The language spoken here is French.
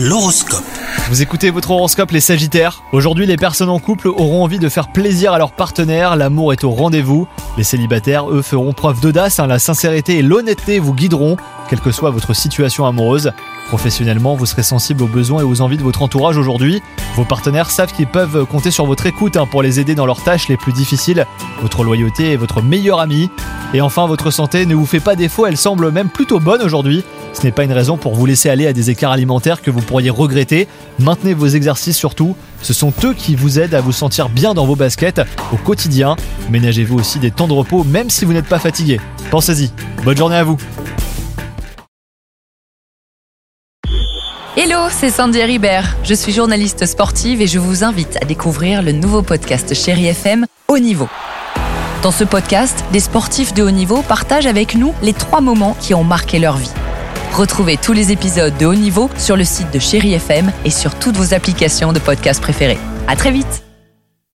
L'horoscope. Vous écoutez votre horoscope les Sagittaires. Aujourd'hui, les personnes en couple auront envie de faire plaisir à leur partenaire, l'amour est au rendez-vous. Les célibataires, eux, feront preuve d'audace, hein. la sincérité et l'honnêteté vous guideront, quelle que soit votre situation amoureuse. Professionnellement, vous serez sensible aux besoins et aux envies de votre entourage aujourd'hui. Vos partenaires savent qu'ils peuvent compter sur votre écoute hein, pour les aider dans leurs tâches les plus difficiles. Votre loyauté est votre meilleur ami. Et enfin, votre santé ne vous fait pas défaut, elle semble même plutôt bonne aujourd'hui. Ce n'est pas une raison pour vous laisser aller à des écarts alimentaires que vous pourriez regretter. Maintenez vos exercices surtout. Ce sont eux qui vous aident à vous sentir bien dans vos baskets au quotidien. Ménagez-vous aussi des temps de repos même si vous n'êtes pas fatigué. Pensez-y. Bonne journée à vous. Hello, c'est Sandy Ribert. Je suis journaliste sportive et je vous invite à découvrir le nouveau podcast Chéri FM Haut Niveau. Dans ce podcast, des sportifs de haut niveau partagent avec nous les trois moments qui ont marqué leur vie. Retrouvez tous les épisodes de haut niveau sur le site de Chéri FM et sur toutes vos applications de podcast préférées. À très vite!